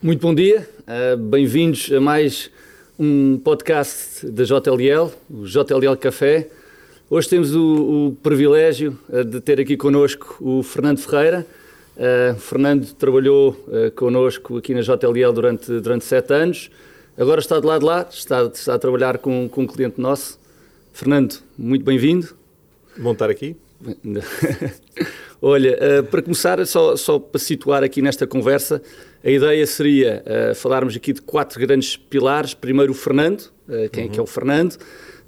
Muito bom dia, uh, bem-vindos a mais um podcast da JLL, o JLL Café. Hoje temos o, o privilégio uh, de ter aqui connosco o Fernando Ferreira. Uh, Fernando trabalhou connosco aqui na JLL durante, durante sete anos. Agora está de lado de lá, está, está a trabalhar com, com um cliente nosso. Fernando, muito bem-vindo. Bom estar aqui. Olha, para começar, só, só para situar aqui nesta conversa, a ideia seria uh, falarmos aqui de quatro grandes pilares. Primeiro, o Fernando, uh, quem uhum. é que é o Fernando.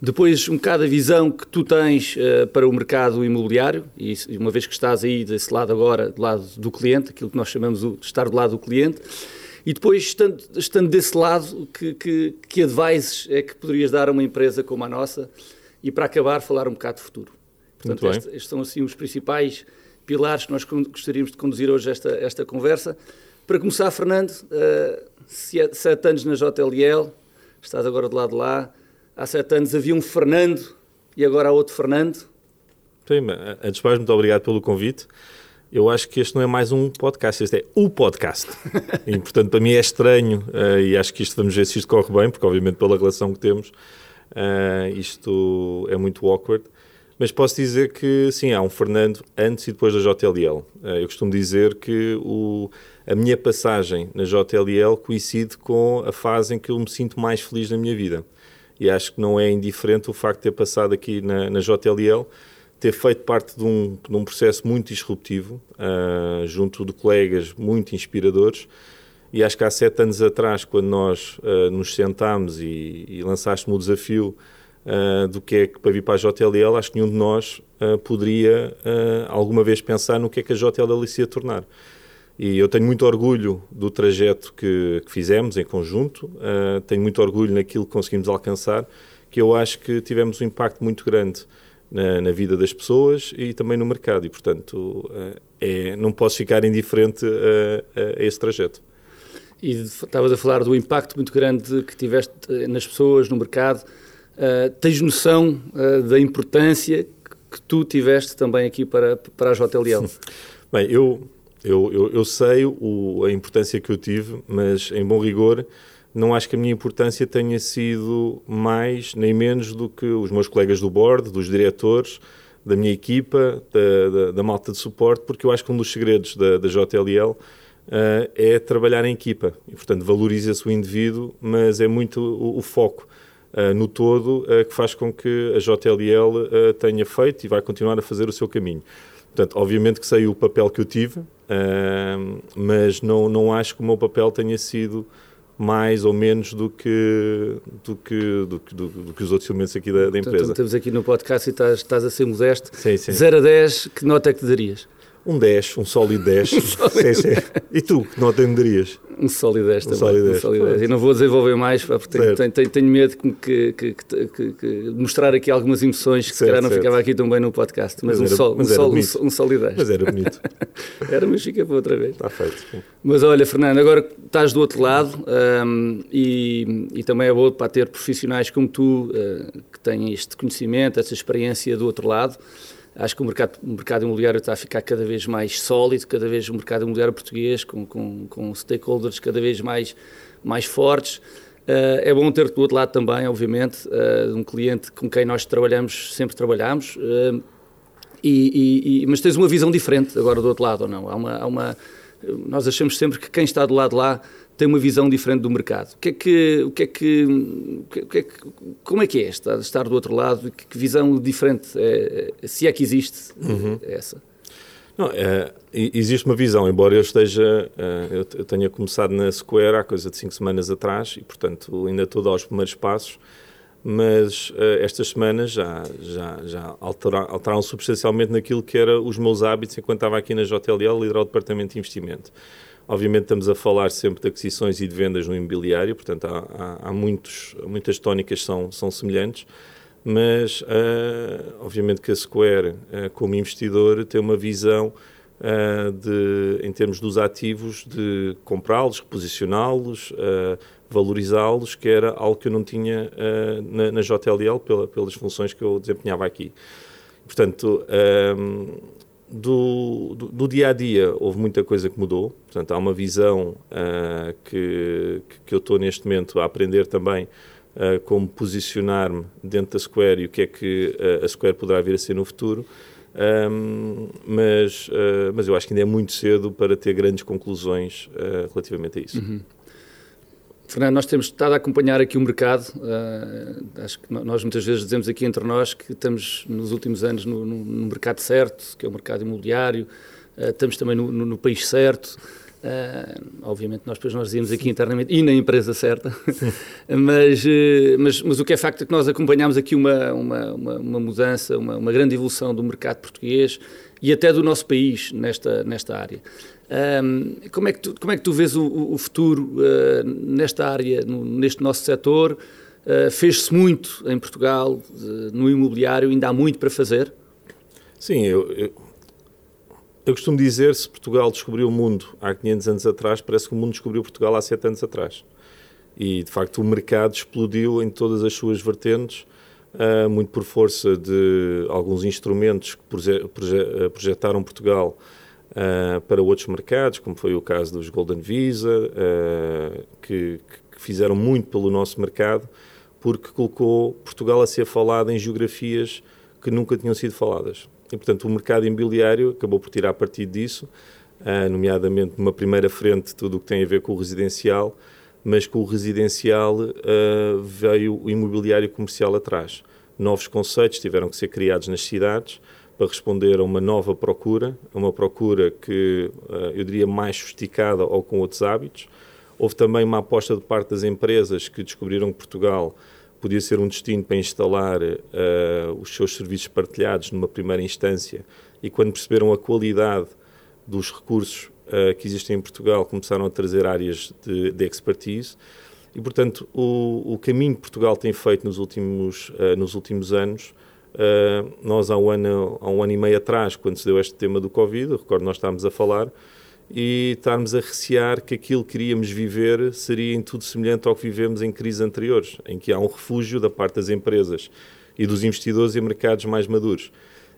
Depois, um bocado a visão que tu tens para o mercado imobiliário, e uma vez que estás aí desse lado agora, do lado do cliente, aquilo que nós chamamos de estar do lado do cliente. E depois, estando, estando desse lado, que, que, que advices é que poderias dar a uma empresa como a nossa? E para acabar, falar um bocado de futuro. Portanto, estes, estes são assim os principais pilares que nós gostaríamos de conduzir hoje esta, esta conversa. Para começar, Fernando, uh, sete anos na JLL, estás agora do lado de lá. Há sete anos havia um Fernando e agora há outro Fernando. Sim, antes de mais, muito obrigado pelo convite. Eu acho que este não é mais um podcast, este é o podcast. e, portanto, para mim é estranho uh, e acho que isto vamos ver se isto corre bem, porque, obviamente, pela relação que temos, uh, isto é muito awkward. Mas posso dizer que, sim, há um Fernando antes e depois da JLL. Eh, eu costumo dizer que o, a minha passagem na JLL coincide com a fase em que eu me sinto mais feliz na minha vida. E acho que não é indiferente o facto de ter passado aqui na, na JLL, ter feito parte de um, de um processo muito disruptivo, uh, junto de colegas muito inspiradores. E acho que há sete anos atrás, quando nós uh, nos sentámos e, e lançaste-me o desafio uh, do que é que para vir para a JLL, acho que nenhum de nós uh, poderia uh, alguma vez pensar no que é que a JLL se ia tornar. E eu tenho muito orgulho do trajeto que, que fizemos em conjunto, tenho muito orgulho naquilo que conseguimos alcançar, que eu acho que tivemos um impacto muito grande na, na vida das pessoas e também no mercado. E, portanto, é, não posso ficar indiferente a, a esse trajeto. E estavas a falar do impacto muito grande que tiveste nas pessoas, no mercado. Uh, tens noção uh, da importância que tu tiveste também aqui para, para a JLL? Bem, eu, eu, eu, eu sei o, a importância que eu tive, mas em bom rigor não acho que a minha importância tenha sido mais nem menos do que os meus colegas do board, dos diretores, da minha equipa, da, da, da malta de suporte, porque eu acho que um dos segredos da, da JLL uh, é trabalhar em equipa. E, portanto, valoriza-se o indivíduo, mas é muito o, o foco. Uh, no todo uh, que faz com que a JLL uh, eh, tenha feito e vai continuar a fazer o seu caminho. Portanto, obviamente que sei o papel que eu tive, mas não, não acho que o meu papel tenha sido mais ou menos do que, do que, do, do, do que os outros elementos aqui da, da empresa. Então, estamos aqui no podcast e estás, estás a ser modesto. Sim, sim. 0 a 10, que nota é que te darias? Um 10, um sólido 10. um sólido. Sim, sim. E tu, que nota me darias? Um sólido 10 um também. Um sólido 10. E não vou desenvolver mais, porque tenho, tenho, tenho, tenho, medo que, que, que, que, mostrar aqui algumas emoções que certo, se calhar não certo. ficava aqui tão bem no podcast. Mas, mas um, era, sol, mas um, sol, um, um sólido 10. Mas era bonito. era, mas fica para outra vez. Está feito. Mas olha, Fernando, agora estás do outro lado um, e, e também é bom para ter profissionais como tu uh, que têm este conhecimento, essa experiência do outro lado. Acho que o mercado, o mercado imobiliário está a ficar cada vez mais sólido, cada vez o mercado imobiliário português, com, com, com stakeholders cada vez mais, mais fortes. Uh, é bom ter do outro lado também, obviamente, uh, um cliente com quem nós trabalhamos, sempre trabalhamos, uh, e, e, mas tens uma visão diferente agora do outro lado, ou não? Há uma, há uma, nós achamos sempre que quem está do lado lá tem uma visão diferente do mercado. O que é que, o que, é que, o que, é que como é que é estar, estar do outro lado? Que, que visão diferente, é, se é que existe uhum. essa? Não, é, existe uma visão, embora eu esteja, é, eu, eu tenha começado na Square há coisa de cinco semanas atrás e, portanto, ainda estou aos primeiros passos, mas uh, estas semanas já, já, já alteraram, alteraram substancialmente naquilo que eram os meus hábitos enquanto estava aqui na JLL, liderar o departamento de investimento. Obviamente estamos a falar sempre de aquisições e de vendas no imobiliário, portanto há, há, há muitos, muitas tónicas são, são semelhantes, mas uh, obviamente que a Square, uh, como investidor, tem uma visão uh, de, em termos dos ativos, de comprá-los, reposicioná-los, valorizá-los, que era algo que eu não tinha na, na, JLL pela, pelas funções que eu desempenhava aqui. Portanto, do, do, do, dia a dia houve muita coisa que mudou. Portanto, há uma visão uh, que, que eu estou neste momento a aprender também uh, como posicionar-me dentro da Square e o que é que uh, a Square poderá vir a ser no futuro. Um, mas, mas eu acho que ainda é muito cedo para ter grandes conclusões relativamente a isso. Uhum. Fernando, nós temos estado a acompanhar aqui o mercado. Uh, acho que nós muitas vezes dizemos aqui entre nós que estamos nos últimos anos no, no, no mercado certo, que é o mercado imobiliário. Uh, estamos também no, no país certo. Uh, obviamente nós depois nós dizíamos aqui internamente e na empresa certa, mas, mas, mas, o que é facto é que nós acompanhamos aqui uma, uma, uma, uma mudança, uma, uma, grande evolução do mercado português e até do nosso país nesta, nesta área. Um, como, é que tu, como é que tu vês o, o futuro uh, nesta área, no, neste nosso setor? Uh, Fez-se muito em Portugal, uh, no imobiliário, ainda há muito para fazer? Sim, eu, eu, eu, costumo dizer, se Portugal descobriu o mundo há 500 anos atrás, parece que o mundo descobriu Portugal há 7 anos atrás. E, de facto, o mercado explodiu em todas as suas vertentes, muito por força de alguns instrumentos que proje proje projetaram Portugal uh, para outros mercados, como foi o caso dos Golden Visa, uh, que, que, fizeram muito pelo nosso mercado, porque colocou Portugal a ser falado em geografias que nunca tinham sido faladas. E, portanto, o mercado imobiliário acabou por tirar partido disso, uh, nomeadamente numa primeira frente, tudo o que tem a ver com o residencial, mas com o residencial veio o imobiliário comercial atrás. Novos conceitos tiveram que ser criados nas cidades, para responder a uma nova procura, a uma procura que eh, eu diria mais sofisticada ou com outros hábitos. Houve também uma aposta de parte das empresas que descobriram que Portugal podia ser um destino para instalar uh, os seus serviços partilhados numa primeira instância e quando perceberam a qualidade dos recursos uh, que existem em Portugal começaram a trazer áreas de, de expertise e portanto o, o, caminho que Portugal tem feito nos últimos, uh, nos últimos anos Uh, nós, há um, ano, há um ano e meio atrás, quando se deu este tema do Covid, recordo nós estávamos a falar, e estarmos a recear que aquilo que queríamos viver seria em tudo semelhante ao que vivemos em crises anteriores, em que há um refúgio da parte das empresas e dos investidores em mercados mais maduros.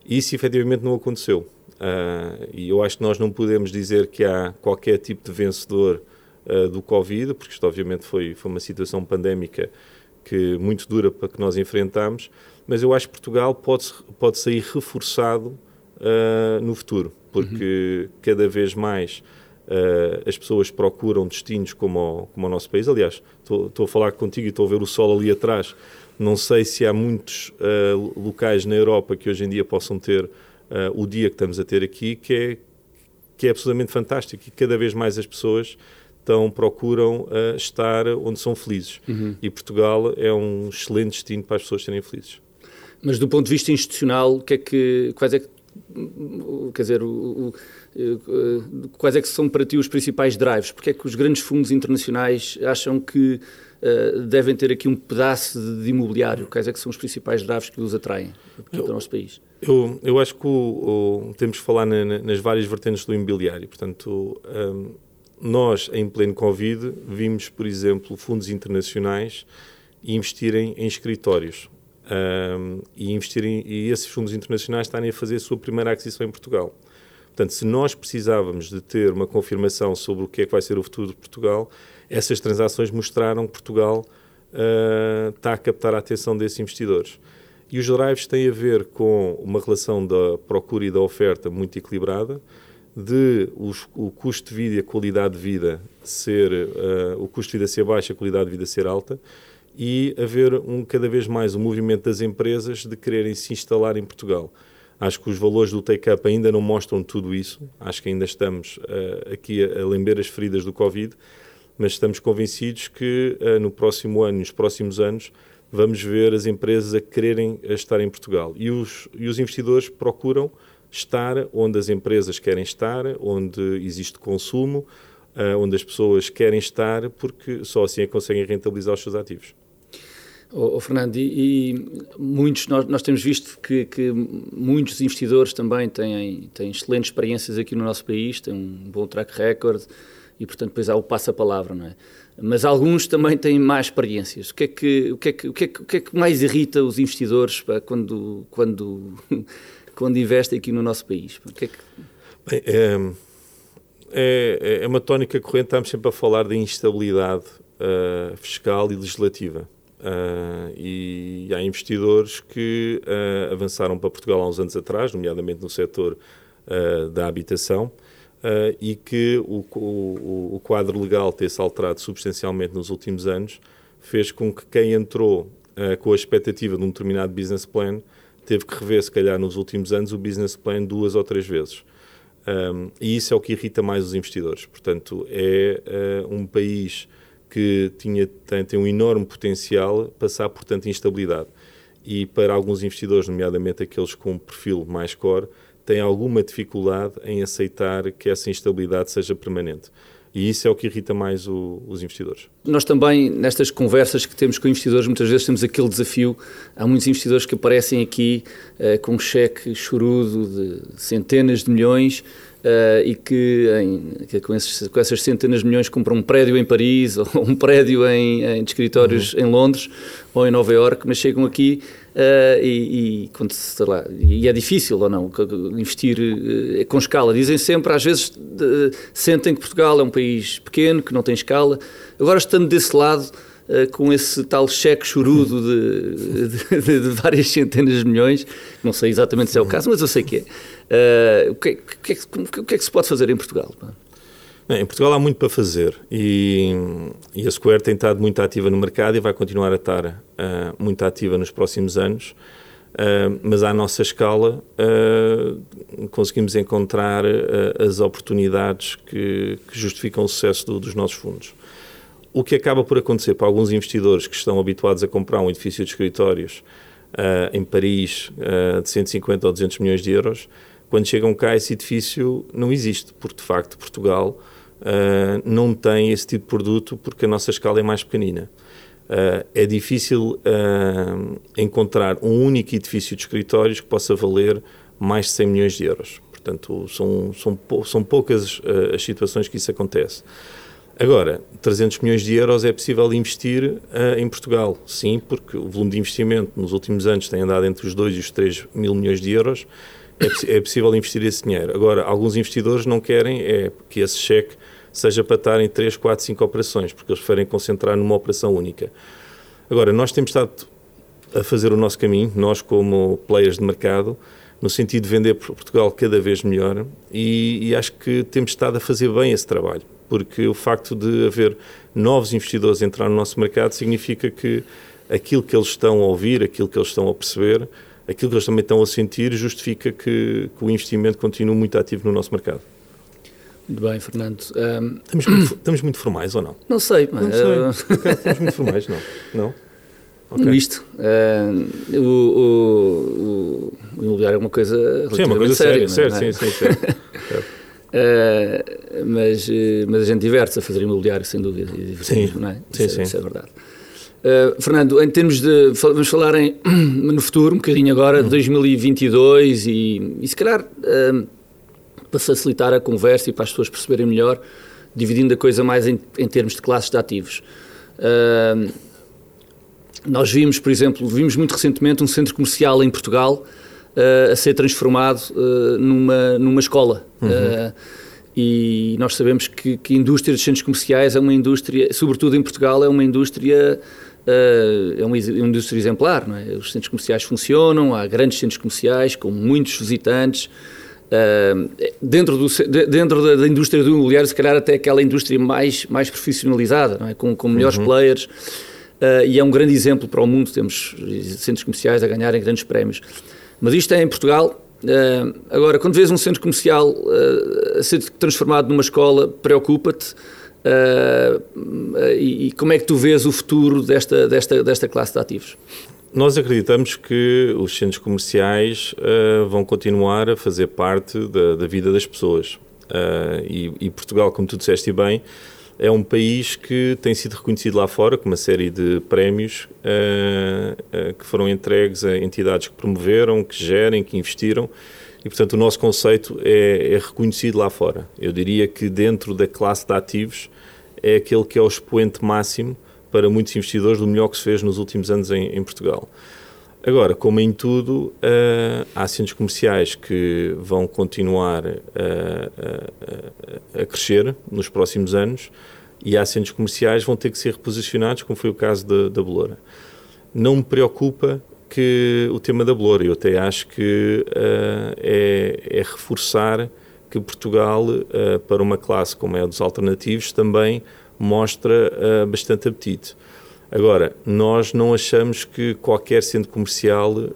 E isso efetivamente não aconteceu. Uh, e eu acho que nós não podemos dizer que há qualquer tipo de vencedor uh, do Covid, porque isto obviamente foi, foi uma situação pandémica que muito dura para que nós enfrentamos, mas eu acho que Portugal pode, pode sair reforçado uh, no futuro, porque uhum. cada vez mais uh, as pessoas procuram destinos como o, como o nosso país. Aliás, estou a falar contigo e estou a ver o sol ali atrás. Não sei se há muitos uh, locais na Europa que hoje em dia possam ter o dia que estamos a ter aqui, que é, que é absolutamente fantástico e cada vez mais as pessoas então procuram uh, estar onde são felizes. Uhum. E Portugal é um excelente destino para as pessoas serem felizes. Mas do ponto de vista institucional, que é que, quais é que, quer dizer, o, o, quais é que são para ti os principais drives? Porque é que os grandes fundos internacionais acham que uh, devem ter aqui um pedaço de, de, imobiliário? Quais é que são os principais drives que os atraem para o nosso país? Eu, eu acho que o, o, temos que falar na, nas várias vertentes do imobiliário. Portanto, um, nós, em pleno Covid, vimos, por exemplo, fundos internacionais investirem em escritórios um, e investirem e esses fundos internacionais estarem a fazer a sua primeira aquisição em Portugal. Portanto, se nós precisávamos de ter uma confirmação sobre o que é que vai ser o futuro de Portugal, essas transações mostraram que Portugal uh, está a captar a atenção desses investidores. E os drives têm a ver com uma relação da procura e da oferta muito equilibrada, de os, o custo de vida e a qualidade de vida ser, uh, o custo de vida ser baixo, a qualidade de vida ser alta, e haver um, cada vez mais um movimento das empresas de quererem se instalar em Portugal. Acho que os valores do take-up ainda não mostram tudo isso, acho que ainda estamos uh, aqui a, a lembrar as feridas do Covid, mas estamos convencidos que uh, no próximo ano, nos próximos anos, vamos ver as empresas a quererem estar em Portugal. E os, e os investidores procuram estar onde as empresas querem estar, onde existe consumo, uh, onde as pessoas querem estar, porque só assim é que conseguem rentabilizar os seus ativos. Oh, oh Fernando, e, e, muitos, nós, nós temos visto que, que, muitos investidores também têm, têm excelentes experiências aqui no nosso país, têm um bom track record e, portanto, depois há o passa-palavra, não é? Mas alguns também têm mais experiências. O que é que, o que, é que, o que, é que, o que, é que mais irrita os investidores pá, quando, quando quando investem aqui no nosso país? O que é que... Bem, é, é, é, uma tónica corrente, estamos sempre a falar de instabilidade uh, fiscal e legislativa. Uh, e há investidores que uh, avançaram para Portugal há uns anos atrás, nomeadamente no setor da habitação, e que o, o, o, quadro legal ter-se alterado substancialmente nos últimos anos fez com que quem entrou com a expectativa de um determinado business plan teve que rever, se calhar, nos últimos anos, o business plan duas ou três vezes. Um, e isso é o que irrita mais os investidores. Portanto, é uh, um país que tinha, tem, tem um enorme potencial passar por tanta instabilidade. E para alguns investidores, nomeadamente aqueles com um perfil mais core, têm alguma dificuldade em aceitar que essa instabilidade seja permanente. E isso é o que irrita mais o, os investidores. Nós também, nestas conversas que temos com investidores, muitas vezes temos aquele desafio. Há muitos investidores que aparecem aqui uh, com um cheque chorudo de centenas de milhões Uh, e que, em, que com, esses, com, essas centenas de milhões compram um prédio em Paris ou um prédio em, em escritórios uhum. em Londres ou em Nova Iorque, mas chegam aqui uh, e, e, quando, lá, e, é difícil ou não investir uh, com escala. Dizem sempre, às vezes, sentem que Portugal é um país pequeno, que não tem escala. Agora, estando desse lado, com esse tal cheque chorudo de, de, de, várias centenas de milhões, não sei exatamente se é o caso, mas eu sei que é. Uh, o, que, que, que, o, que, é que se pode fazer em Portugal? Em Portugal há muito para fazer e, e, a Square tem estado muito ativa no mercado e vai continuar a estar uh, muito ativa nos próximos anos. Uh, mas à nossa escala uh, conseguimos encontrar as oportunidades que, que justificam o sucesso do, dos nossos fundos. O que acaba por acontecer para alguns investidores que estão habituados a comprar um edifício de escritórios em Paris de 150 ou 200 milhões de euros quando chegam cá, esse edifício não existe, porque de facto Portugal uh, não tem esse tipo de produto porque a nossa escala é mais pequenina. Uh, é difícil uh, encontrar um único edifício de escritórios que possa valer mais de 100 milhões de euros. Portanto, são, são, são poucas as situações que isso acontece. Agora, 300 milhões de euros é possível investir em Portugal, sim, porque o volume de investimento nos últimos anos tem andado entre os 2 e os 3 mil milhões de euros é, é possível investir esse dinheiro. Agora, alguns investidores não querem é que esse cheque seja para estar em 3, 4, 5 operações, porque eles preferem concentrar numa operação única. Agora, nós temos estado a fazer o nosso caminho, nós como players de mercado, no sentido de vender Portugal cada vez melhor e, e, acho que temos estado a fazer bem esse trabalho, porque o facto de haver novos investidores entrar no nosso mercado significa que aquilo que eles estão a ouvir, aquilo que eles estão a perceber, aquilo que eles também estão a sentir justifica que, que o investimento continue muito ativo no nosso mercado. Muito bem, Fernando. Um... Estamos, muito, estamos, muito, formais ou não? Não sei. Mas, não sei. Uh... estamos muito formais, não? Não? Okay. Isto. Uh, o, o, o, imobiliário é uma coisa Sim, é uma coisa séria, séria é? sim, sim, sim. uh, mas, mas a gente diverte-se a fazer imobiliário, sem dúvida. Sim, é? sim, isso, sim. Isso é verdade. Uh, Fernando, em termos de. Vamos falar em, no futuro, um bocadinho agora, uhum. 2022, e, e se calhar uh, para facilitar a conversa e para as pessoas perceberem melhor, dividindo a coisa mais em, em termos de classes de ativos. Uh, nós vimos, por exemplo, vimos muito recentemente um centro comercial em Portugal a ser transformado numa, numa escola. Uhum. e nós sabemos que, que a indústria dos centros comerciais é uma indústria, sobretudo em Portugal, é uma indústria é uma indústria exemplar, é? Os centros comerciais funcionam, há grandes centros comerciais com muitos visitantes. Uh, dentro do, dentro da, indústria do imobiliário, se calhar até aquela indústria mais, mais profissionalizada, é? com, com melhores uhum. players. Uh, e é um grande exemplo para o mundo. Temos centros comerciais a ganharem grandes prémios. Mas isto é em Portugal. agora, quando vês um centro comercial a ser transformado numa escola, preocupa-te. Uh, e, e, como é que tu vês o futuro desta, desta, desta classe de ativos? Nós acreditamos que os centros comerciais uh, vão continuar a fazer parte da, da vida das pessoas. Uh, e, e, Portugal, como tu disseste bem, é um país que tem sido reconhecido lá fora com uma série de prémios que foram entregues a entidades que promoveram, que gerem, que investiram e, portanto, o nosso conceito é, é, reconhecido lá fora. Eu diria que dentro da classe de ativos é aquele que é o expoente máximo para muitos investidores do melhor que se fez nos últimos anos em, em Portugal. Agora, como em tudo, uh, há centros comerciais que vão continuar uh, a crescer nos próximos anos e há centros comerciais que vão ter que ser reposicionados, como foi o caso da, da. Não me preocupa que o tema da Beloura, eu até acho que uh, é, é, reforçar que Portugal, para uma classe como é a dos alternativos, também mostra bastante apetite. Agora, nós não achamos que qualquer centro comercial uh,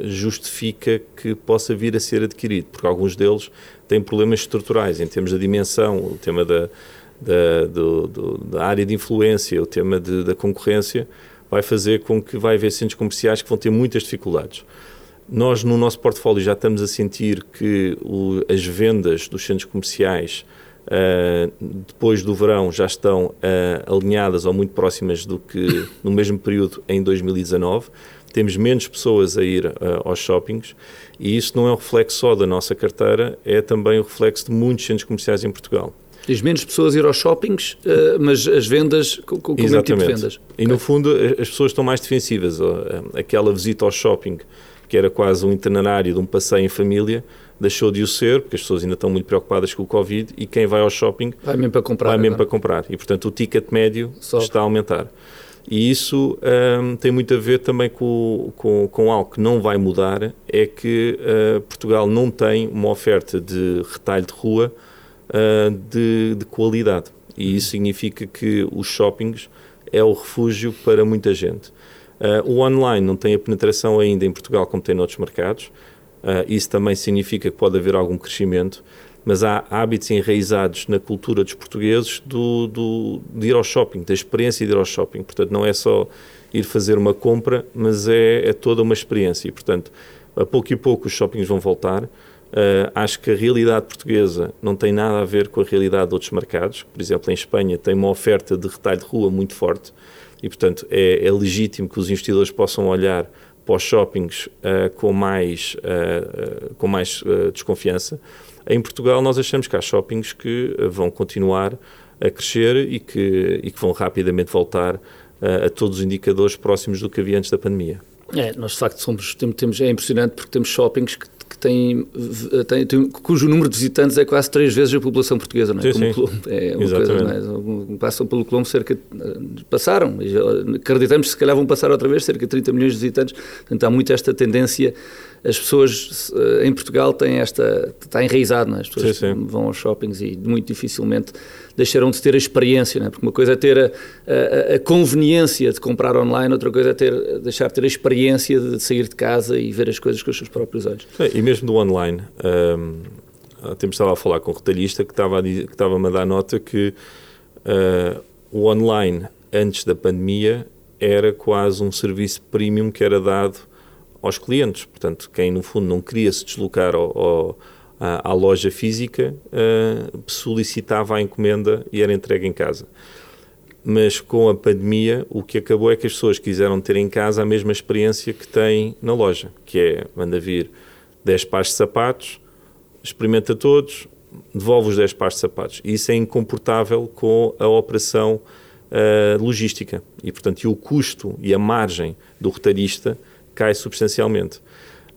justifica que possa vir a ser adquirido, porque alguns deles têm problemas estruturais em termos da dimensão, o tema da, da, do, do, da área de influência, o tema de, da concorrência, vai fazer com que vai haver centros comerciais que vão ter muitas dificuldades. Nós, no nosso portfólio, já estamos a sentir que o, as vendas dos centros comerciais Uh, depois do verão já estão uh, alinhadas ou muito próximas do que no mesmo período em 2019. Temos menos pessoas a ir uh, aos shoppings e isso não é um reflexo só da nossa carteira, é também o reflexo de muitos centros comerciais em Portugal. Diz menos pessoas ir aos shoppings, mas as vendas, com, o mesmo tipo de vendas. E okay. no fundo as pessoas estão mais defensivas. Aquela visita ao shopping, que era quase um itinerário de um passeio em família, deixou de o ser, porque as pessoas ainda estão muito preocupadas com o Covid e quem vai ao shopping vai mesmo para comprar. Vai mesmo para comprar. E, portanto, o ticket médio Sobe. está a aumentar. E isso um, tem muito a ver também com, com, com, algo que não vai mudar, é que uh, Portugal não tem uma oferta de retalho de rua uh, de, de qualidade. E isso significa que os shoppings é o refúgio para muita gente. Uh, o online não tem a penetração ainda em Portugal como tem noutros mercados. Uh, isso também significa que pode haver algum crescimento, mas há hábitos enraizados na cultura dos portugueses do, do, de ir ao shopping, da experiência de ir ao shopping. Portanto, não é só ir fazer uma compra, mas é, é toda uma experiência. E, portanto, a pouco e pouco os shoppings vão voltar. Uh, acho que a realidade portuguesa não tem nada a ver com a realidade de outros mercados. Por exemplo, em Espanha tem uma oferta de retalho de rua muito forte e, portanto, é, é legítimo que os investidores possam olhar para os shoppings uh, com mais, uh, com mais desconfiança. Em Portugal, nós achamos que há shoppings que vão continuar a crescer e que, e que vão rapidamente voltar a todos os indicadores próximos do que havia antes da pandemia. É, nós de facto somos, temos, é impressionante porque temos shoppings que tem, tem, tem, cujo número de visitantes é quase três vezes a população portuguesa, não é? Sim, Como sim. É uma Exatamente. coisa, é? Passam pelo Colombo cerca de, passaram, acreditamos que se calhar vão passar outra vez cerca de 30 milhões de visitantes, portanto há muito esta tendência as pessoas eh, em Portugal têm esta. está enraizado, não é? As pessoas sim, sim. vão aos shoppings e muito dificilmente deixarão de ter a experiência, não é? Porque uma coisa é ter a, a, a, conveniência de comprar online, outra coisa é ter, deixar de ter a experiência de sair de casa e ver as coisas com os seus próprios olhos. Sim, e mesmo do online. Um, temos estava a falar com um retalhista que estava a, que estava a dar nota que uh, o online, antes da pandemia, era quase um serviço premium que era dado aos clientes. Portanto, quem no fundo não queria se deslocar ao, ao, à, à, loja física uh, solicitava a encomenda e era entregue em casa. Mas com a pandemia, o que acabou é que as pessoas quiseram ter em casa a mesma experiência que têm na loja, que é manda vir 10 pares de sapatos, experimenta todos, devolve os 10 pares de sapatos. E isso é incomportável com a operação uh, logística. E, portanto, e o custo e a margem do retalhista cai substancialmente.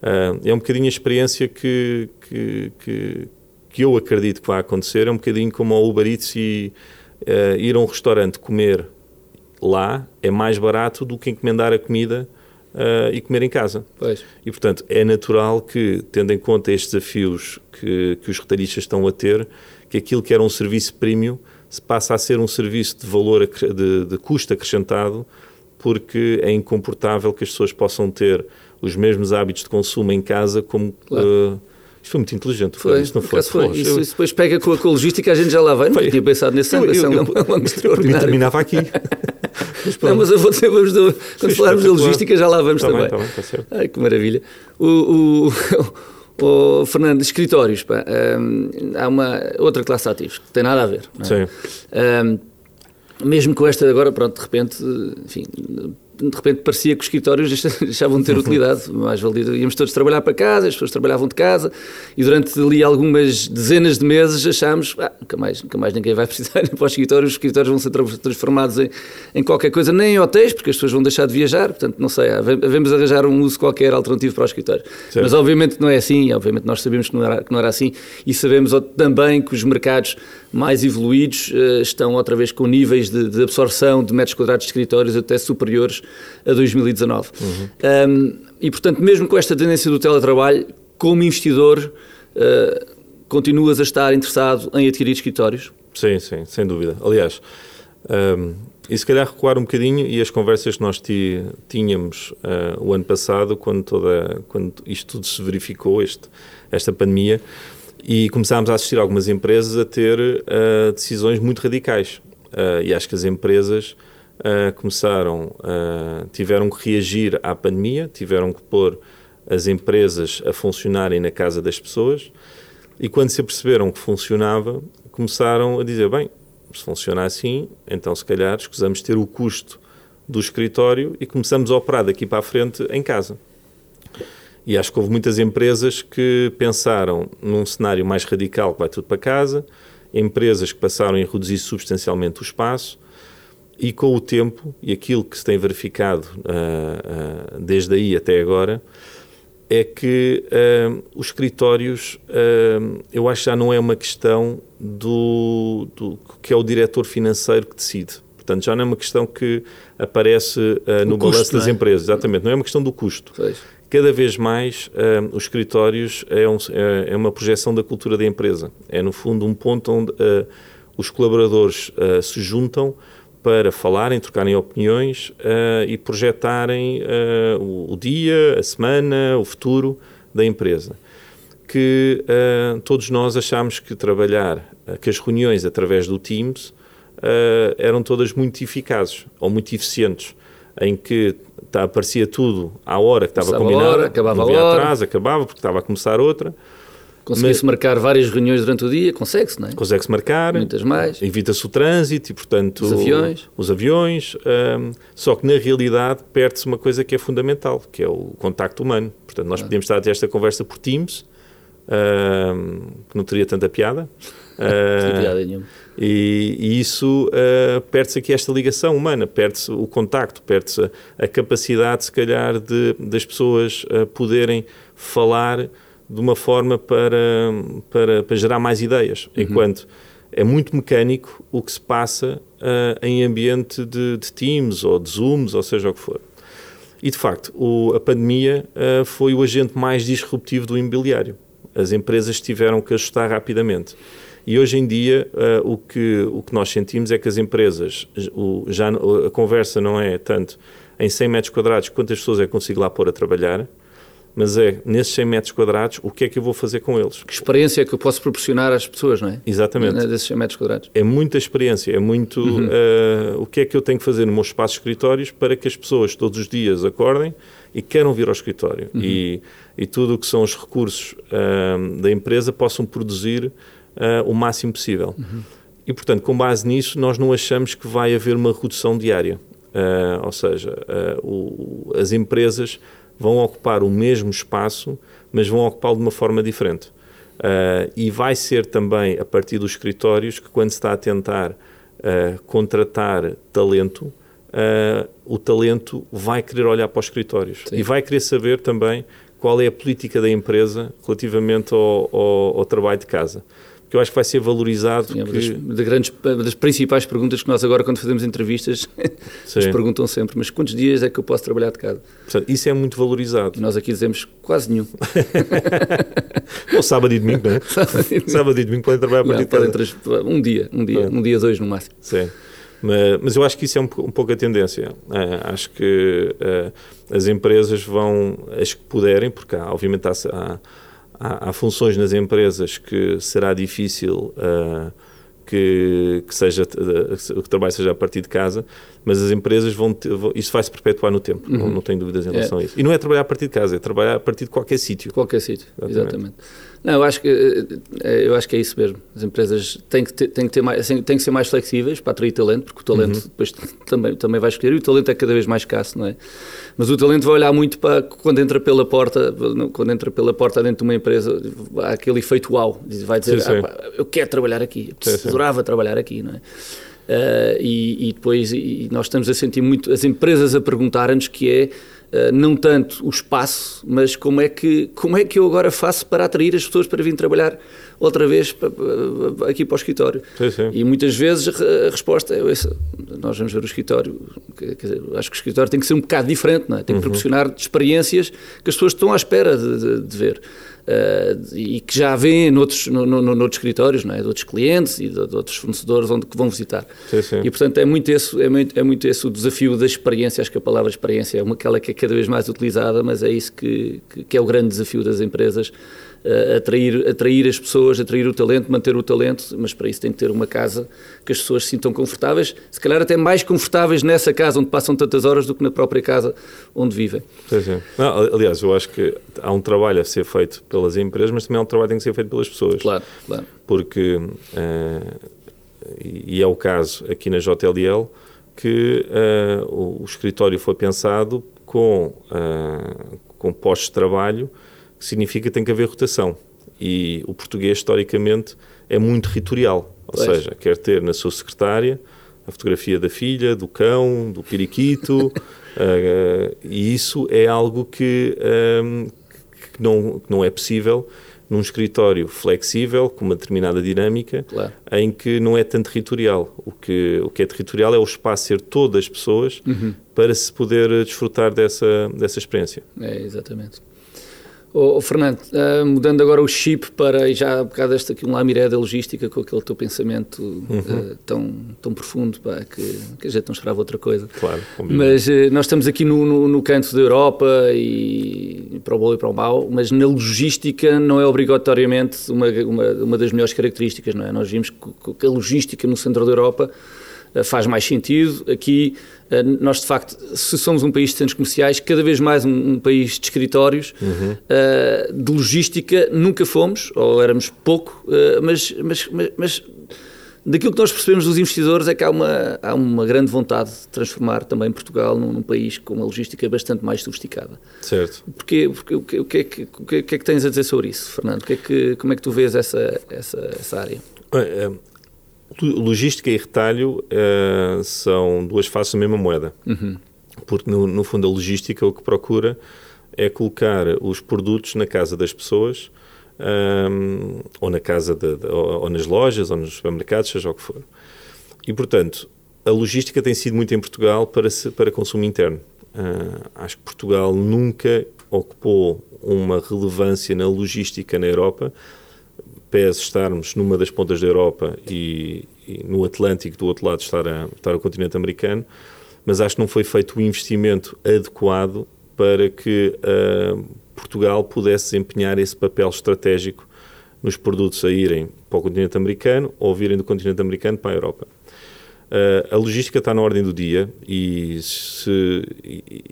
Uh, é um bocadinho a experiência que, que, que, que, eu acredito que vai acontecer, é um bocadinho como o Uber Eats e uh, ir a um restaurante comer lá é mais barato do que encomendar a comida uh, e comer em casa. Pois. E, portanto, é natural que, tendo em conta estes desafios que, que os retalhistas estão a ter, que aquilo que era um serviço premium se passa a ser um serviço de valor, de, de custo acrescentado, porque é incomportável que as pessoas possam ter os mesmos hábitos de consumo em casa como. Claro. Uh, isto foi muito inteligente, foi, isso não foi? foi. Isso, eu... isso, depois pega com a, logística, a gente já lá vai. Não tinha pensado nesse ângulo, é um ângulo extraordinário. terminava aqui. mas, não, mas eu vou dizer, vamos do, quando falarmos da logística, já lá vamos tá também. Bem, tá bem, tá certo. Ai, que maravilha. O, o, o Fernando, escritórios, pá, um, há uma outra classe de ativos que tem nada a ver. É? Sim. Um, mesmo com esta agora, pronto, de repente, enfim, de repente parecia que os escritórios deixavam de ter utilidade. Mais valia, íamos todos trabalhar para casa, as pessoas trabalhavam de casa e durante ali algumas dezenas de meses achámos ah, nunca, mais, nunca mais ninguém vai precisar ir para os escritórios, os escritórios vão ser transformados em, em qualquer coisa, nem em hotéis, porque as pessoas vão deixar de viajar, portanto, não sei, devemos arranjar um uso qualquer alternativo para o escritório. Certo. Mas obviamente não é assim, obviamente nós sabemos que não, era, que não era assim e sabemos também que os mercados mais evoluídos uh, estão outra vez com níveis de, de, absorção de metros quadrados de escritórios até superiores a 2019. Uhum. Um, e, portanto, mesmo com esta tendência do teletrabalho, como investidor, uh, continuas a estar interessado em adquirir escritórios? Sim, sim, sem dúvida. Aliás, um, e se calhar recuar um bocadinho e as conversas que nós tínhamos uh, o ano passado, quando, toda, quando isto tudo se verificou, este, esta pandemia, e começámos a assistir algumas empresas a ter uh, decisões muito radicais. Uh, e acho que as empresas uh, começaram, tiveram que reagir à pandemia, tiveram que pôr as empresas a funcionarem na casa das pessoas e quando se aperceberam que funcionava, começaram a dizer, bem, se funciona assim, então se calhar escusamos ter o custo do escritório e começamos a operar daqui para a frente em casa. E acho que houve muitas empresas que pensaram num cenário mais radical, que vai tudo para casa, empresas que passaram a reduzir substancialmente o espaço, e com o tempo, e aquilo que se tem verificado uh, uh, desde aí até agora, é que uh, os escritórios, eu acho que já não é uma questão do, do, que é o diretor financeiro que decide. Portanto, já não é uma questão que aparece no balanço das é? empresas. Exatamente, não é uma questão do custo. Pois cada vez mais os escritórios é, um, é, é, uma projeção da cultura da empresa. É, no fundo, um ponto onde os colaboradores se juntam para falarem, trocarem opiniões e projetarem o, o, dia, a semana, o futuro da empresa. Que todos nós achamos que trabalhar, que as reuniões através do Teams eram todas muito eficazes ou muito eficientes em que tá, aparecia tudo à hora que estava combinado, hora, acabava a hora. acabava porque estava a começar outra. Conseguia-se marcar várias reuniões durante o dia, consegue-se, não é? Consegue-se marcar. Muitas mais. Evita-se o trânsito e, portanto... Os aviões. Os aviões. Um, só que, na realidade, perde-se uma coisa que é fundamental, que é o contacto humano. Portanto, nós ah. podíamos estar a ter esta conversa por Teams, um, que não teria tanta piada. Uh, piada nenhuma. E, e isso uh, perde-se aqui esta ligação humana, perde-se o contacto, perde-se a, a, capacidade, se calhar, de, das pessoas uh, poderem falar de uma forma para, para, para gerar mais ideias. Uhum. Enquanto é muito mecânico o que se passa uh, em ambiente de, de, Teams ou de Zooms, ou seja o que for. E, de facto, o, a pandemia foi o agente mais disruptivo do imobiliário. As empresas tiveram que ajustar rapidamente. E hoje em dia uh, o, que, o que nós sentimos é que as empresas, o, já a conversa não é tanto em 100 metros quadrados quantas pessoas é que consigo lá pôr a trabalhar, mas é nesses 100 metros quadrados o que é que eu vou fazer com eles. Que experiência é que eu posso proporcionar às pessoas, não é? Exatamente. É desses 100 metros quadrados. É muita experiência, é muito uhum. uh, o que é que eu tenho que fazer no meu espaço de escritórios para que as pessoas todos os dias acordem e queiram vir ao escritório uhum. e, e tudo o que são os recursos uh, da empresa possam produzir uh, o máximo possível. Uhum. E, portanto, com base nisso, nós não achamos que vai haver uma redução diária. Ou seja, o, as empresas vão ocupar o mesmo espaço, mas vão ocupá-lo de uma forma diferente. Uh, e vai ser também a partir dos escritórios que, quando se está a tentar contratar talento, o talento vai querer olhar para os escritórios Sim. e vai querer saber também qual é a política da empresa relativamente ao, ao, ao trabalho de casa que eu acho que vai ser valorizado. Sim, é uma das, grandes, das principais perguntas que nós agora, quando fazemos entrevistas, nos perguntam sempre, mas quantos dias é que eu posso trabalhar de casa? Portanto, isso é muito valorizado. E nós aqui dizemos quase nenhum. Ou sábado e domingo, não é? sábado e domingo podem trabalhar a partir não, de casa. Um dia, um dia, é. um dia, dois no máximo. Sim. Mas, mas, eu acho que isso é um, um pouco a tendência. Uh, acho que uh, as empresas vão, as que puderem, porque há, obviamente há, há há, há, funções nas empresas que será difícil uh, que, que, seja, que o trabalho seja a partir de casa, mas as empresas vão, ter, vão isso vai se perpetuar no tempo, uhum. não, não tenho dúvidas em relação é. a isso. E não é trabalhar a partir de casa, é trabalhar a partir de qualquer sítio. Qualquer sítio, exatamente. exatamente. Não, eu acho que eh, eh, eu acho que é isso mesmo. As empresas têm que ter, têm que ter mais, têm que ser mais flexíveis para atrair talento, porque o talento uhum. depois também também vai escolher e o talento é cada vez mais escasso, não é? Mas o talento vai olhar muito para quando entra pela porta, quando entra pela porta dentro de uma empresa, há aquele efeito uau, vai dizer, sim, sim. Ah, eu quero trabalhar aqui, eu sim, adorava trabalhar aqui, não é? Uh, e, e, depois e nós estamos a sentir muito as empresas a perguntarem-nos que é não tanto o espaço, mas como é, que, como é que eu agora faço para atrair as pessoas para vir trabalhar outra vez aqui para o escritório. Sim, sim. E muitas vezes a resposta é essa. Nós vamos ver o escritório, dizer, acho que o escritório tem que ser um bocado diferente, não é? tem que uhum. proporcionar experiências que as pessoas estão à espera de, de, de ver. Uh, e que já vêem noutros, no, no, noutros escritórios, não é? de outros clientes e de, de outros fornecedores onde que vão visitar. Sim, sim. E portanto é muito, esse, é, muito, é muito esse o desafio da experiência. Acho que a palavra experiência é uma aquela que é cada vez mais utilizada, mas é isso que, que, que é o grande desafio das empresas uh, atrair, atrair as pessoas, atrair o talento, manter o talento, mas para isso tem que ter uma casa que as pessoas se sintam confortáveis, se calhar até mais confortáveis nessa casa onde passam tantas horas do que na própria casa onde vivem. Sim, sim. Não, aliás, eu acho que há um trabalho a ser feito pelas empresas, mas também há um trabalho que tem que ser feito pelas pessoas. Claro, claro. Porque, uh, e é o caso aqui na JLL, que uh, o, o, escritório foi pensado com, uh, com postos de trabalho significa que tem que haver rotação. E o português, historicamente, é muito territorial. Ou pois. seja, quer ter na sua secretária a fotografia da filha, do cão, do periquito, uh, e isso é algo que, um, que, não, que não é possível num escritório flexível, com uma determinada dinâmica, claro. em que não é tanto territorial. O que, o que é territorial é o espaço ser todas as pessoas uhum. para se poder desfrutar dessa, dessa experiência. É, exatamente. Oh, Fernando, uh, mudando agora o chip para, e já há bocado esta aqui um lamiré da logística com aquele teu pensamento uhum. uh, tão, tão profundo pá, que, que a gente não esperava outra coisa. Claro, Mas uh, nós estamos aqui no, no, no, canto da Europa e para o bom e para o mau, mas na logística não é obrigatoriamente uma, uma, uma das melhores características, não é? Nós vimos que, que a logística no centro da Europa faz mais sentido. Aqui, eh, nós de facto, se somos um país de centros comerciais, cada vez mais um, um país de escritórios, uhum. uh, de logística, nunca fomos, ou éramos pouco, mas, mas, mas, mas, daquilo que nós percebemos dos investidores é que há uma, há uma grande vontade de transformar também Portugal num, num país com uma logística bastante mais sofisticada. Certo. Porquê, porque, o, que, o, que é que, o que é que tens a dizer sobre isso, Fernando? O que é que, como é que tu vês essa, essa, essa área? Logística e retalho uh, são duas faces da mesma moeda. Uhum. Porque, no, no, fundo, a logística o que procura é colocar os produtos na casa das pessoas, um, ehm, ou na casa, de, de, ou, ou, nas lojas, ou nos supermercados, seja o que for. E, portanto, a logística tem sido muito em Portugal para, para consumo interno. Uh, acho que Portugal nunca ocupou uma relevância na logística na Europa pese estarmos numa das pontas da Europa e, e, no Atlântico, do outro lado estar, a, estar o continente americano, mas acho que não foi feito o investimento adequado para que uh, Portugal pudesse desempenhar esse papel estratégico nos produtos a irem para o continente americano ou virem do continente americano para a Europa. Uh, a logística está na ordem do dia e, se,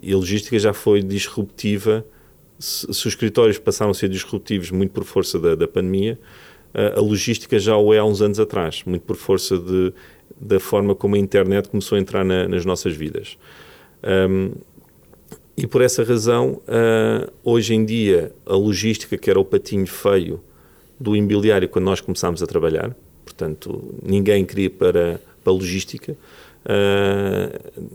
e a logística já foi disruptiva. Se, se, os escritórios passaram a ser disruptivos muito por força da, da pandemia, a logística já o é há uns anos atrás, muito por força de, da forma como a internet começou a entrar na, nas nossas vidas. Um, e por essa razão, uh, hoje em dia, a logística, que era o patinho feio do imobiliário quando nós começámos a trabalhar, portanto, ninguém queria para, a logística, uh,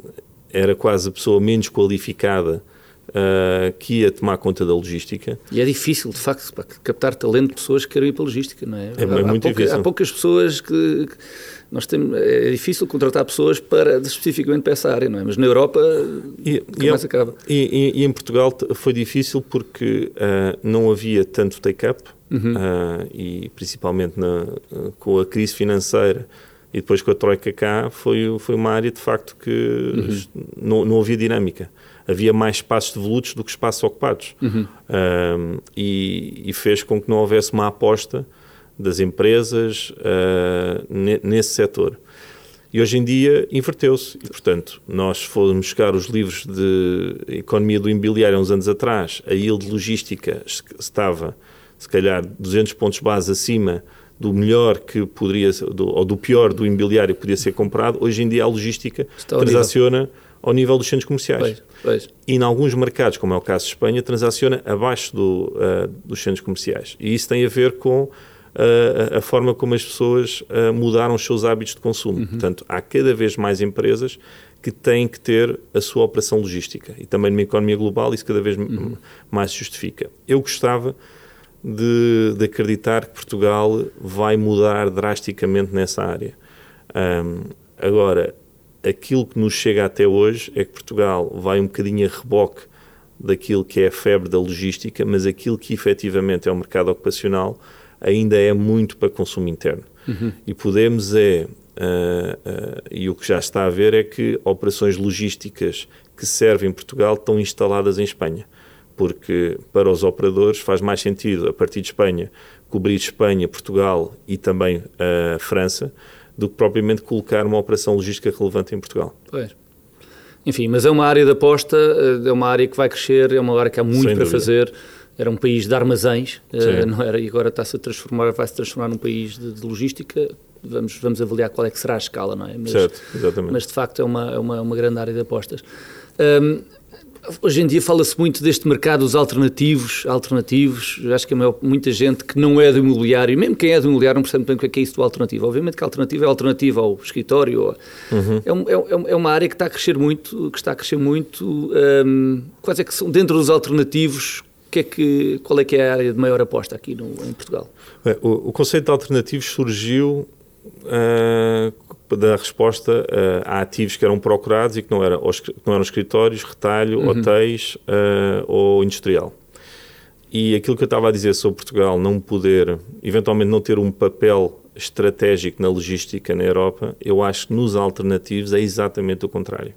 era quase a pessoa menos qualificada uh, que ia tomar conta da logística. E é difícil, de facto, captar talento de pessoas que querem ir para a logística, não é? É, há, muito pouca, difícil. Há poucas pessoas que, que, nós temos, é difícil contratar pessoas para, especificamente para essa área, não é? Mas na Europa, e, e mais acaba. E, e, em Portugal foi difícil porque uh, não havia tanto take-up uhum. uh, e principalmente na, com a crise financeira e depois com a Troika cá, foi, foi uma área de facto que uhum. não, não havia dinâmica havia mais espaços devolutos do que espaços ocupados. Uhum. Um, e, e, fez com que não houvesse uma aposta das empresas uh, nesse setor. E hoje em dia inverteu-se. E, portanto, nós fomos buscar os livros de economia do imobiliário há uns anos atrás, a yield logística estava, se calhar, 200 pontos base acima do melhor que poderia, do, ou do pior do imobiliário que podia ser comprado. Hoje em dia a logística Está transaciona nível. Ao nível dos centros comerciais. Pois, pois. E em alguns mercados, como é o caso de Espanha, transaciona abaixo do, uh, dos centros comerciais. E isso tem a ver com a, a forma como as pessoas mudaram os seus hábitos de consumo. Uhum. Portanto, há cada vez mais empresas que têm que ter a sua operação logística. E também numa economia global isso cada vez uhum. mais justifica. Eu gostava de, de, acreditar que Portugal vai mudar drasticamente nessa área. Um, agora, aquilo que nos chega até hoje é que Portugal vai um bocadinho a reboque daquilo que é a febre da logística, mas aquilo que efetivamente é o mercado ocupacional ainda é muito para consumo interno. Uhum. E podemos é, uh, uh, e o que já está a ver é que operações logísticas que servem em Portugal estão instaladas em Espanha. Porque para os operadores faz mais sentido, a partir de Espanha, cobrir Espanha, Portugal e também a uh, França, do que propriamente colocar uma operação logística relevante em Portugal. Pois. Enfim, mas é uma área de aposta, é uma área que vai crescer, é uma área que há muito Sem para dúvida. fazer era um país de armazéns, uh, não era, e agora está-se a transformar, vai-se transformar num país de, de, logística. Vamos, vamos avaliar qual é que será a escala, não é? Mas, certo, exatamente. Mas de facto é uma, é uma, uma grande área de apostas. Um, Hoje em dia fala-se muito deste mercado dos alternativos, alternativos, acho que é muita gente que não é do imobiliário, mesmo quem é do imobiliário não percebe bem o que é, é isso do alternativo. Obviamente que a alternativa é alternativa ao escritório, ou, uhum. é, é, é, uma área que está a crescer muito, que está a crescer muito, um, quais é que são, dentro dos alternativos, que é que, qual é que é a área de maior aposta aqui no, em Portugal? O, o conceito de alternativos surgiu uh, da resposta uh, a ativos que eram procurados e que não, era, que não eram escritórios, retalho, uhum. hotéis uh, ou industrial. E aquilo que eu estava a dizer sobre Portugal não poder, eventualmente não ter um papel estratégico na logística na Europa, eu acho que nos alternativos é exatamente o contrário.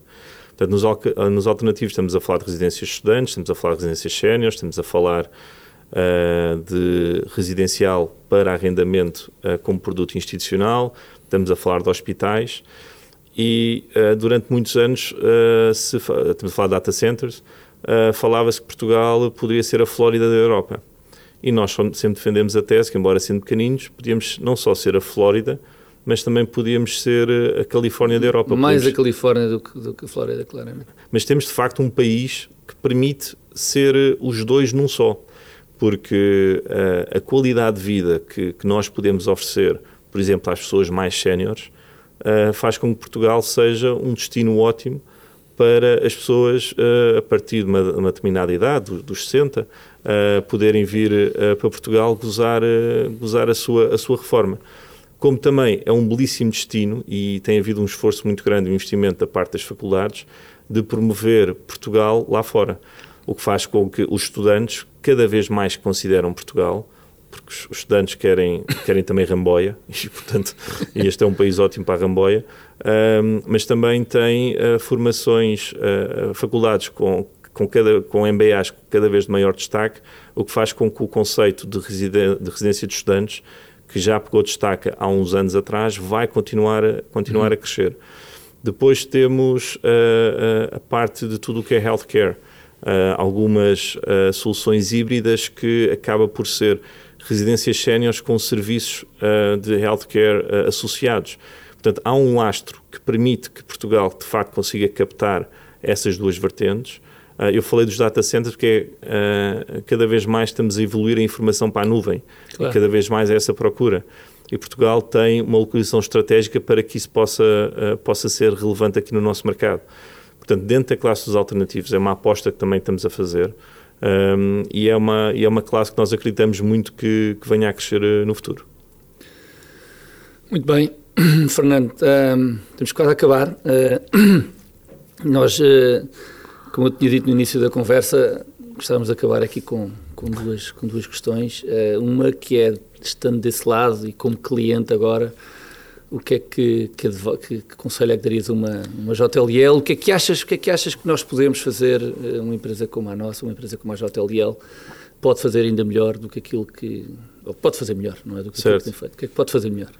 Portanto, nos, nos alternativos estamos a falar de residências estudantes, estamos a falar de residências séniores, estamos a falar uh, de residencial para arrendamento uh, como produto institucional, estamos a falar de hospitais e uh, durante muitos anos, se, estamos a falar de data centers, falava-se que Portugal poderia ser a Flórida da Europa. E nós sempre defendemos a tese que, embora sendo pequeninos, podíamos não só ser a Flórida, mas também podíamos ser a Califórnia da Europa. Mais a Califórnia do que, do que a Flórida, claramente. Mas temos de facto um país que permite ser os dois num só, porque uh, a qualidade de vida que, que, nós podemos oferecer, por exemplo, às pessoas mais séniores, uh, faz com que Portugal seja um destino ótimo para as pessoas, uh, a partir de uma, uma determinada idade, dos, dos 60, poderem vir para Portugal gozar, gozar a, sua, a sua reforma como também é um belíssimo destino e tem havido um esforço muito grande, um investimento da parte das faculdades, de promover Portugal lá fora. O que faz com que os estudantes cada vez mais consideram Portugal, porque os estudantes querem, querem também Ramboia, e portanto este é um país ótimo para a Ramboia, um, mas também tem uh, formações, uh, faculdades com, com, cada, com MBAs cada vez de maior destaque, o que faz com que o conceito de, residen de residência de estudantes que já pegou destaque há uns anos atrás, vai continuar, a, continuar uhum. a crescer. Depois temos uh, a parte de tudo o que é healthcare. Algumas soluções híbridas que acaba por ser residências séniores com serviços de healthcare associados. Portanto, há um lastro que permite que Portugal, de facto, consiga captar essas duas vertentes. Uh, eu falei dos data centers porque uh, cada vez mais estamos a evoluir a informação para a nuvem claro. e cada vez mais é essa procura. E Portugal tem uma localização estratégica para que isso possa, uh, possa ser relevante aqui no nosso mercado. Portanto, dentro da classe dos alternativos, é uma aposta que também estamos a fazer um, e, é uma, e é uma classe que nós acreditamos muito que, que venha a crescer no futuro. Muito bem, Fernando, um, temos quase a acabar. nós como eu tinha dito no início da conversa, gostávamos de acabar aqui com, com, duas, com duas questões. Uh, uma que é, estando desse lado e como cliente agora, o que é que, que, que, que conselho é que darias a uma, uma JLL? O que é que achas, o que é que achas que nós podemos fazer, eh, uma empresa como a nossa, uma empresa como a JLL, pode fazer ainda melhor do que aquilo que. Ou pode fazer melhor, não é? Do que aquilo que tem feito. O que é que pode fazer melhor?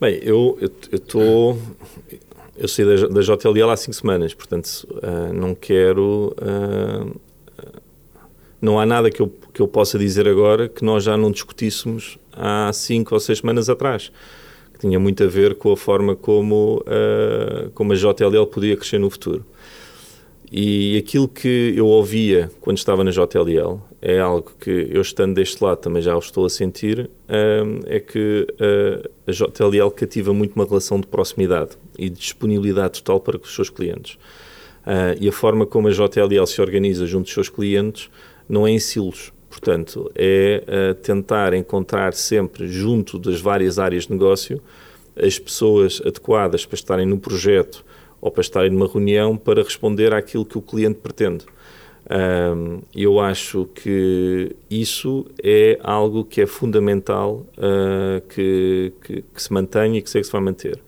Bem, eu estou. Eu, eu saí da, da JLL há cinco semanas, portanto, uh, não quero. Uh, não há nada que eu, que eu possa dizer agora que nós já não discutíssemos há cinco ou seis semanas atrás que tinha muito a ver com a forma como, uh, como a JLL podia crescer no futuro. E aquilo que eu ouvia quando estava na JLL é algo que eu estando deste lado também já o estou a sentir, uh, é que uh, a JLL cativa muito uma relação de proximidade e de disponibilidade total para os seus clientes. e a forma como a JLL se organiza junto dos seus clientes não é em silos, Portanto, é uh, tentar encontrar sempre, junto das várias áreas de negócio, as pessoas adequadas para estarem no projeto ou para estarem numa reunião para responder àquilo que o cliente pretende. Um, eu acho que isso é algo que é fundamental uh, que, que, que, se mantenha e que sei que se vai manter.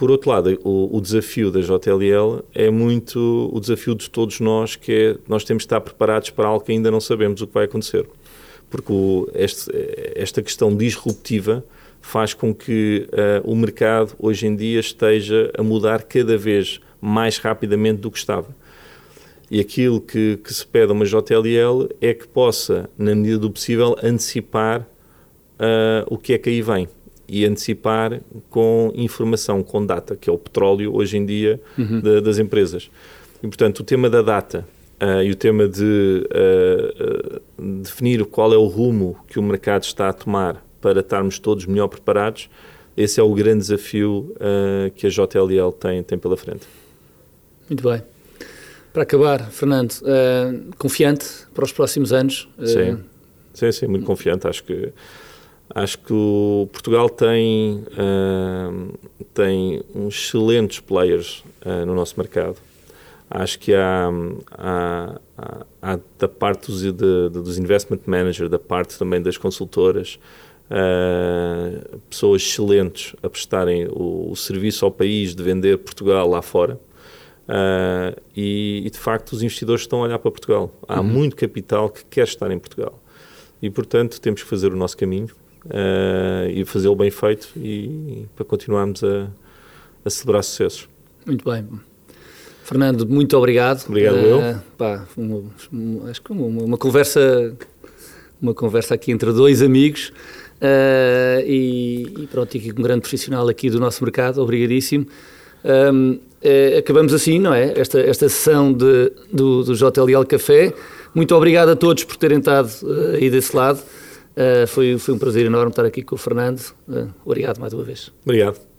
Por outro lado, o, o, desafio da JLL é muito o desafio de todos nós, que é nós temos de estar preparados para algo que ainda não sabemos o que vai acontecer. Porque o, este, esta questão disruptiva faz com que uh, o mercado hoje em dia esteja a mudar cada vez mais rapidamente do que estava. E aquilo que, que se pede a uma JLL é que possa, na medida do possível, antecipar uh, o que é que aí vem e antecipar com informação, com data, que é o petróleo hoje em dia uhum. de, das empresas. E, portanto, o tema da data uh, e o tema de uh, uh, definir qual é o rumo que o mercado está a tomar para estarmos todos melhor preparados, esse é o grande desafio que a JLL tem, tem pela frente. Muito bem. Para acabar, Fernando, confiante para os próximos anos? Sim, sim, sim, muito confiante. Acho que Acho que o Portugal tem, uh, tem uns excelentes players uh, no nosso mercado. Acho que há, há, há, há da parte dos, de, dos investment managers, da parte também das consultoras, uh, pessoas excelentes a prestarem o, o, serviço ao país de vender Portugal lá fora. E, e, de facto os investidores estão a olhar para Portugal. Há uhum. muito capital que quer estar em Portugal. E portanto temos que fazer o nosso caminho uh, e fazê-lo bem feito e, e para continuarmos a, a, celebrar sucessos. Muito bem. Fernando, muito obrigado. Obrigado uh, eu. Pá, uma, uma, acho que uma, uma, conversa uma conversa aqui entre dois amigos uh, e, e, pronto, aqui com um grande profissional aqui do nosso mercado, obrigadíssimo. Um, é, acabamos assim, não é? Esta, esta sessão de, do, do JLL Café. Muito obrigado a todos por terem estado uh, aí desse lado. Uh, foi, foi um prazer enorme estar aqui com o Fernando. Uh, obrigado mais uma vez. Obrigado.